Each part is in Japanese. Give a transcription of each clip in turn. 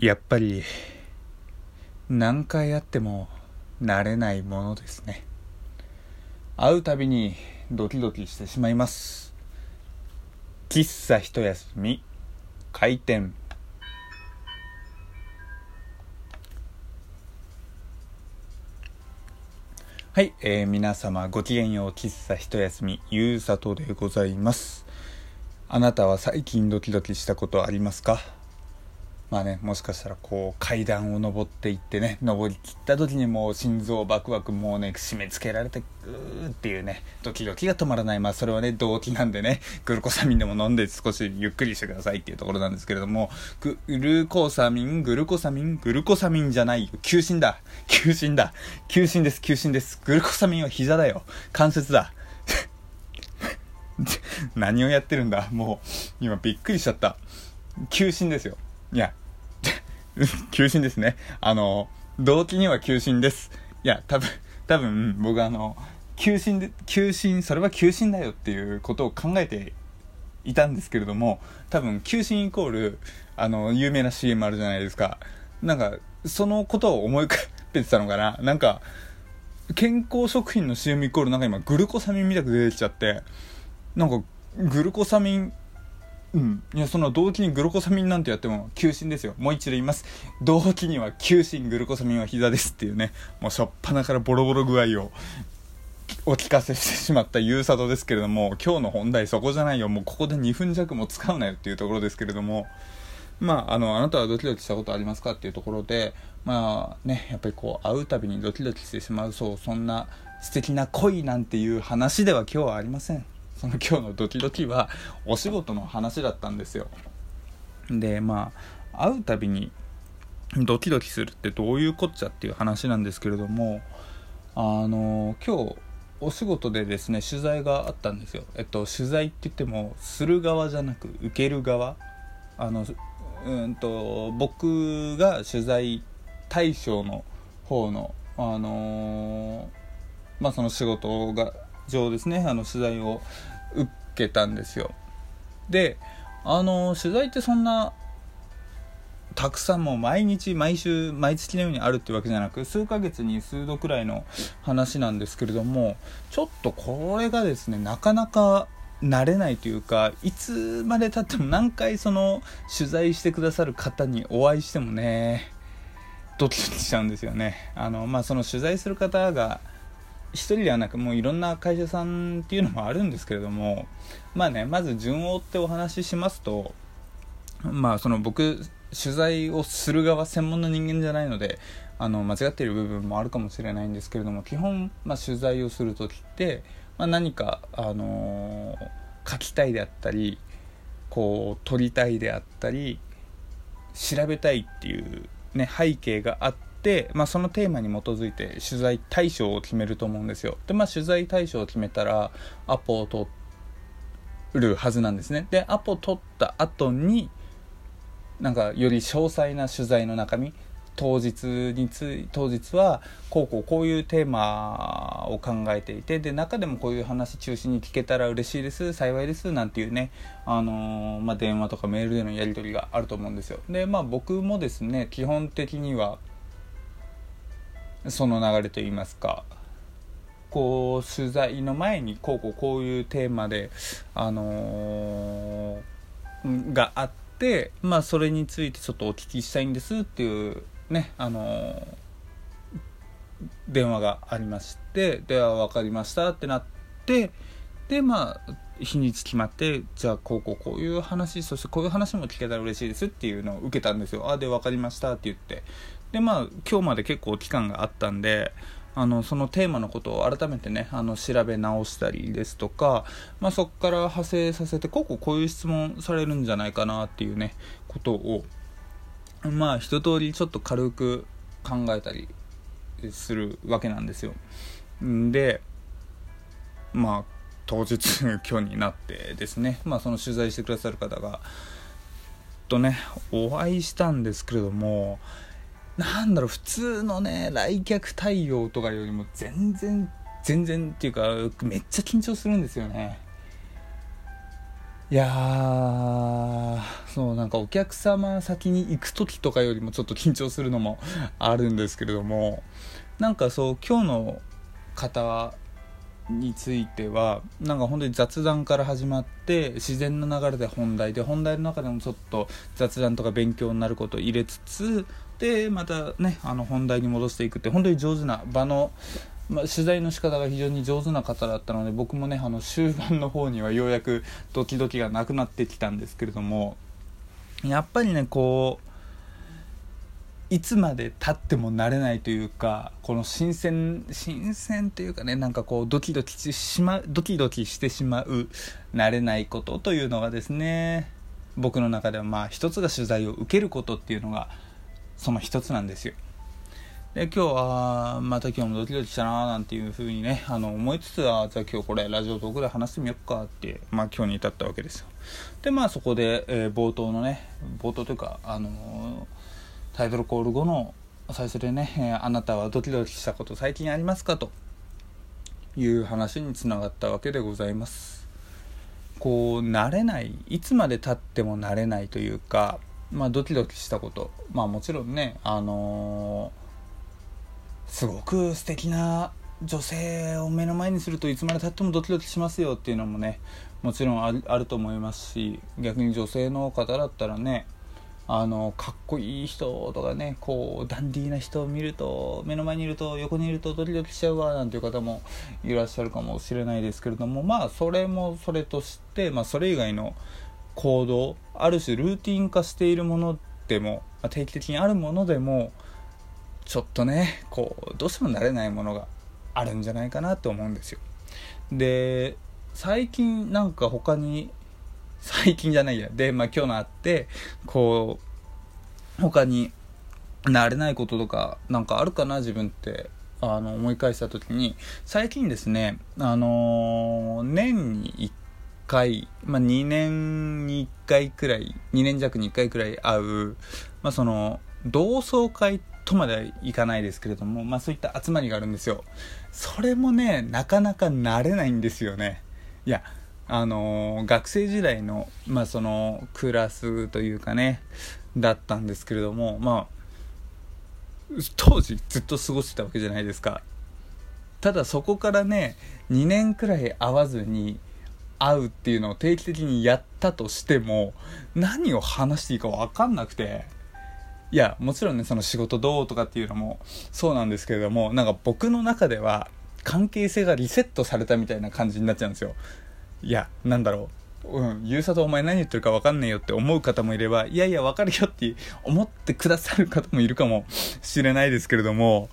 やっぱり何回会っても慣れないものですね。会うたびにドキドキしてしまいます。喫茶一休み開店。はい、えー、皆様ごきげんよう喫茶一休みゆうさとでございます。あなたは最近ドキドキしたことありますか？まあね、もしかしたらこう階段を登っていってね、登りきった時にもう心臓バクバクもうね、締め付けられて、うーっていうね、ドキドキが止まらない。まあそれはね、動機なんでね、グルコサミンでも飲んで少しゆっくりしてくださいっていうところなんですけれども、グルコサミン、グルコサミン、グルコサミンじゃないよ。休診だ。休診だ。休診です、休診です。グルコサミンは膝だよ。関節だ。何をやってるんだもう、今びっくりしちゃった。休診ですよ。いや、求心ですね。あの、動機には求心です。いや、多分、多分、僕あの、求心で、求心、それは求心だよっていうことを考えていたんですけれども、多分、求心イコール、あの、有名な CM あるじゃないですか。なんか、そのことを思い浮かべてたのかななんか、健康食品の CM イコールなんか今、グルコサミンみたく出てきちゃって、なんか、グルコサミンうん、いやその動機にグルコサミンなんてやっても休診ですよ。もう一度言います。動機には休診グルコサミンは膝ですっていうね。もうしょっぱなからボロボロ具合をお聞かせしてしまったゆうさとですけれども今日の本題そこじゃないよ。もうここで2分弱も使うなよっていうところですけれども。まあ、あのあなたはドキドキしたことありますかっていうところでまあねやっぱりこう会うたびにドキドキしてしまうそうそんな素敵な恋なんていう話では今日はありません。その今日のドキドキはお仕事の話だったんですよ。でまあ会うたびにドキドキするってどういうこっちゃっていう話なんですけれどもあの今日お仕事でですね取材があったんですよ。えっと取材って言ってもする側じゃなく受ける側。あのうんと僕が取材対象の方のあのまあその仕事が上ですねあの取材を受けたんですよ。であの取材ってそんなたくさんも毎日毎週毎月のようにあるっていうわけじゃなく数ヶ月に数度くらいの話なんですけれどもちょっとこれがですねなかなか慣れないというかいつまでたっても何回その取材してくださる方にお会いしてもねドキドキしちゃうんですよね。あのまあその取材する方が一人ではなくもういろんな会社さんっていうのもあるんですけれどもまあねまず順を追ってお話ししますとまあその僕取材をする側専門の人間じゃないのであの間違っている部分もあるかもしれないんですけれども基本、まあ、取材をする時って、まあ、何か、あのー、書きたいであったりこう撮りたいであったり調べたいっていう、ね、背景があって、まあ、そのテーマに基づいて取材対象を決めると思うんですよ。で、まあ、取材対象を決めたらアポを取るはずなんですね。でアポ取った後になんかより詳細な取材の中身当日につ当日はこうこうこういうテーマを考えていてで中でもこういう話中心に聞けたら嬉しいです幸いですなんていうね、あのー、まあ、電話とかメールでのやり取りがあると思うんですよ。でまあ僕もですね基本的にはその流れといいますか。こう取材の前にこうこうこういうテーマであのー、があってまあそれについてちょっとお聞きしたいんですっていうねあのー、電話がありましてでは分かりましたってなってでまあ日にち決まってじゃあこうこうこういう話そしてこういう話も聞けたら嬉しいですっていうのを受けたんですよ。あで分かりましたって言って。でまあ今日まで結構期間があったんであのそのテーマのことを改めてねあの調べ直したりですとか、まあ、そこから派生させてこここういう質問されるんじゃないかなっていうねことをまあ一通りちょっと軽く考えたりするわけなんですよ。でまあ当日今日になってですね、まあ、その取材してくださる方がとねお会いしたんですけれどもなんだろう普通のね来客対応とかよりも全然全然っていうかめっちゃ緊張するんですよね。いやーそうなんかお客様先に行く時とかよりもちょっと緊張するのもあるんですけれどもなんかそう今日の方についてはなんか本当に雑談から始まって自然な流れで本題で本題の中でもちょっと雑談とか勉強になることを入れつつでまたねあの本題に戻していくって本当に上手な場のまあ、取材の仕方が非常に上手な方だったので僕もねあの終盤の方にはようやくドキドキがなくなってきたんですけれどもやっぱりねこういつまでたっても慣れないというかこの新鮮新鮮というかねなんかこうドキドキしてしまうドキドキしてしまう慣れないことというのがですね僕の中ではまあ一つが取材を受けることっていうのがその一つなんですよ。で今日はまた今日もドキドキしたななんていうふうにねあの思いつつはじゃあ今日これラジオトークで話してみようかってまあ今日に至ったわけですよでまあそこで、えー、冒頭のね冒頭というかあのー、タイトルコール後の最初でね、えー、あなたはドキドキしたこと最近ありますか？という話につながったわけでございます。こう慣れないいつまでたっても慣れないというかまあドキドキしたこと。まあもちろんねあのーすごく素敵な女性を目の前にするといつまでたってもドキドキしますよっていうのもねもちろんあるあると思いますし逆に女性の方だったらねあのかっこいい人とかねこうダンディーな人を見ると目の前にいると横にいるとドキドキしちゃうわなんていう方もいらっしゃるかもしれないですけれどもまあそれもそれとして、まあ、それ以外の行動ある種ルーティン化しているものでもま定期的にあるものでもちょっとねこうどうしても慣れないものがあるんじゃないかなと思うんですよ。で最近なんか他に最近じゃないやでまあ今日のあってこう他に慣れないこととかなんかあるかな自分ってあの思い返した時に最近ですねあのー、年に1回、まあ、2年に1回くらい2年弱に1回くらい会う、まあ、その同窓会とまではいかないですけれども、まあそういった集まりがあるんですよ。それもね、なかなか慣れないんですよね。いや、あの、学生時代の、まあその、クラスというかね、だったんですけれども、まあ、当時ずっと過ごしてたわけじゃないですか。ただそこからね、2年くらい会わずに、会うっていうのを定期的にやったとしても何を話していいか分かんなくていやもちろんねその仕事どうとかっていうのもそうなんですけれどもなんか僕の中では関係性がリセットされたみたいな感じになっちゃうんですよいやなんだろう。うんゆうさとお前何言ってるか分かんねえよって思う方もいればいやいや分かるよって思ってくださる方もいるかもしれないですけれども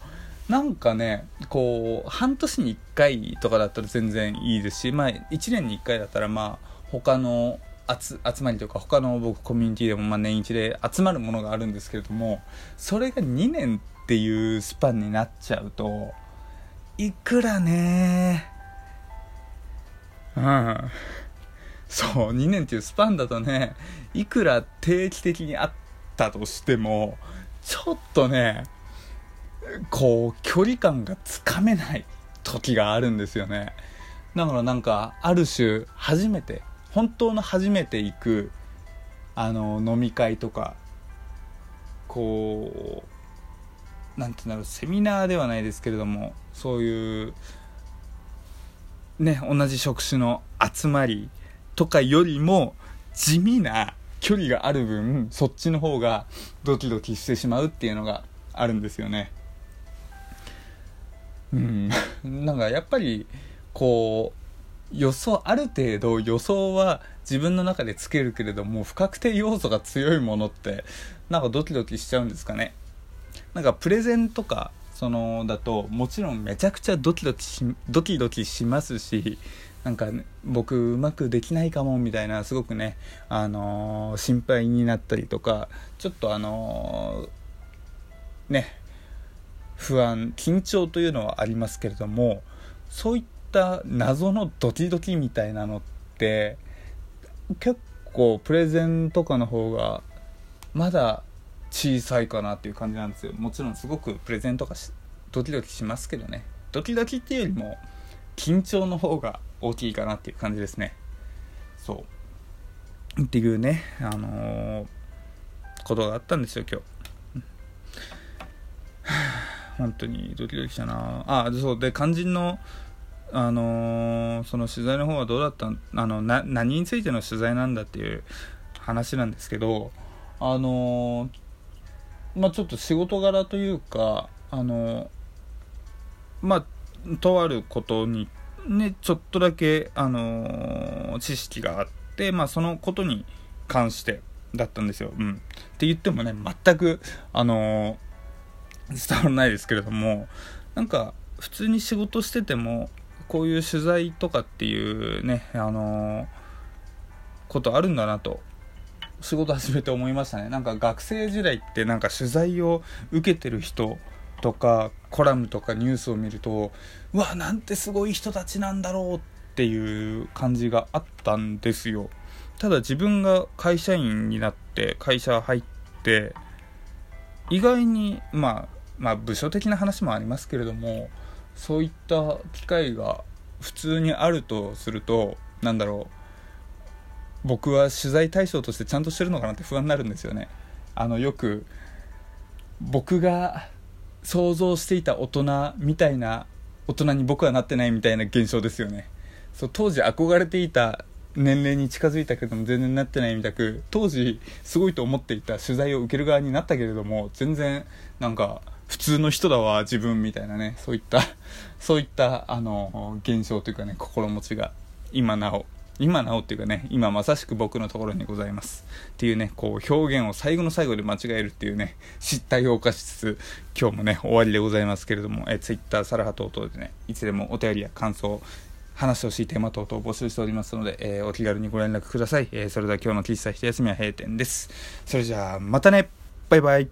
なんかねこう半年に1回とかだったら全然いいですしまあ1年に1回だったらまあ他の集まりとか他の僕コミュニティでもまあ年一で集まるものがあるんですけれどもそれが2年っていうスパンになっちゃうといくらねうん。そう2年っていうスパンだとねいくら定期的にあったとしてもちょっとねこう距離感がつかめない時があるんですよね。だからなんかある種初めて本当の初めて行くあの飲み会とかこうなんていうんだろうセミナーではないですけれどもそういうね同じ職種の集まりとかよりも地味な距離がある分そっちの方がドキドキしてしまうっていうのがあるんですよね。うん。なんかやっぱりこう予想ある程度予想は自分の中でつけるけれども不確定要素が強いものってなんかドキドキしちゃうんですかね。なんかプレゼンとかそのだともちろんめちゃくちゃドキドキしドキドキしますしなんか、ね、僕うまくできないかもみたいなすごくね、あのー、心配になったりとかちょっとあのー、ね不安緊張というのはありますけれどもそういったった謎のドキドキみたいなのって結構プレゼンとかの方がまだ小さいかなっていう感じなんですよ。もちろんすごくプレゼンとかドキドキしますけどね。ドキドキっていうよりも緊張の方が大きいかなっていう感じですね。そう。っていうね、あのー、ことがあったんですよ、今日。本当にドキドキしたな。あそう。で肝心のあのー、その取材の方はどうだったあのな何についての取材なんだっていう話なんですけどあのー、まあちょっと仕事柄というかあの、まあとあることにねちょっとだけあの知識があってまあそのことに関してだったんですよ。うん。って言ってもね全くあの伝わらないですけれどもなんか普通に仕事しててもこういう取材とかっていうねあの、ことあるんだなと仕事始めて思いましたね。なんか学生時代ってなんか取材を受けてる人とかコラムとかニュースを見るとうわなんてすごい人たちなんだろうっていう感じがあったんですよ。ただ自分が会社員になって会社入って意外にまあまあ部署的な話もありますけれどもそういった機会が普通にあるとすると何だろう僕は取材対象としてちゃんとしてるのかなって不安になるんですよね。あのよく僕が想像していた大人みたいな大人に僕はなってないみたいな現象ですよね。そう当時憧れていた年齢に近づいたけども全然なってないみたく当時すごいと思っていた取材を受ける側になったけれども全然なんか普通の人だわ自分みたいなね。そういったそういったあの現象というかね心持ちが今なお今なおっていうかね今まさしく僕のところにございます。っていうねこう表現を最後の最後で間違えるっていうね失態を犯しつつ今日もね終わりでございますけれどもえ Twitter サラハ等々でねいつでもお便りや感想話してほしいテーマ等々募集しておりますので、えー、お気軽にご連絡ください、えー、それでは今日の喫茶一休みは閉店です。それじゃあまたね。バイバイ。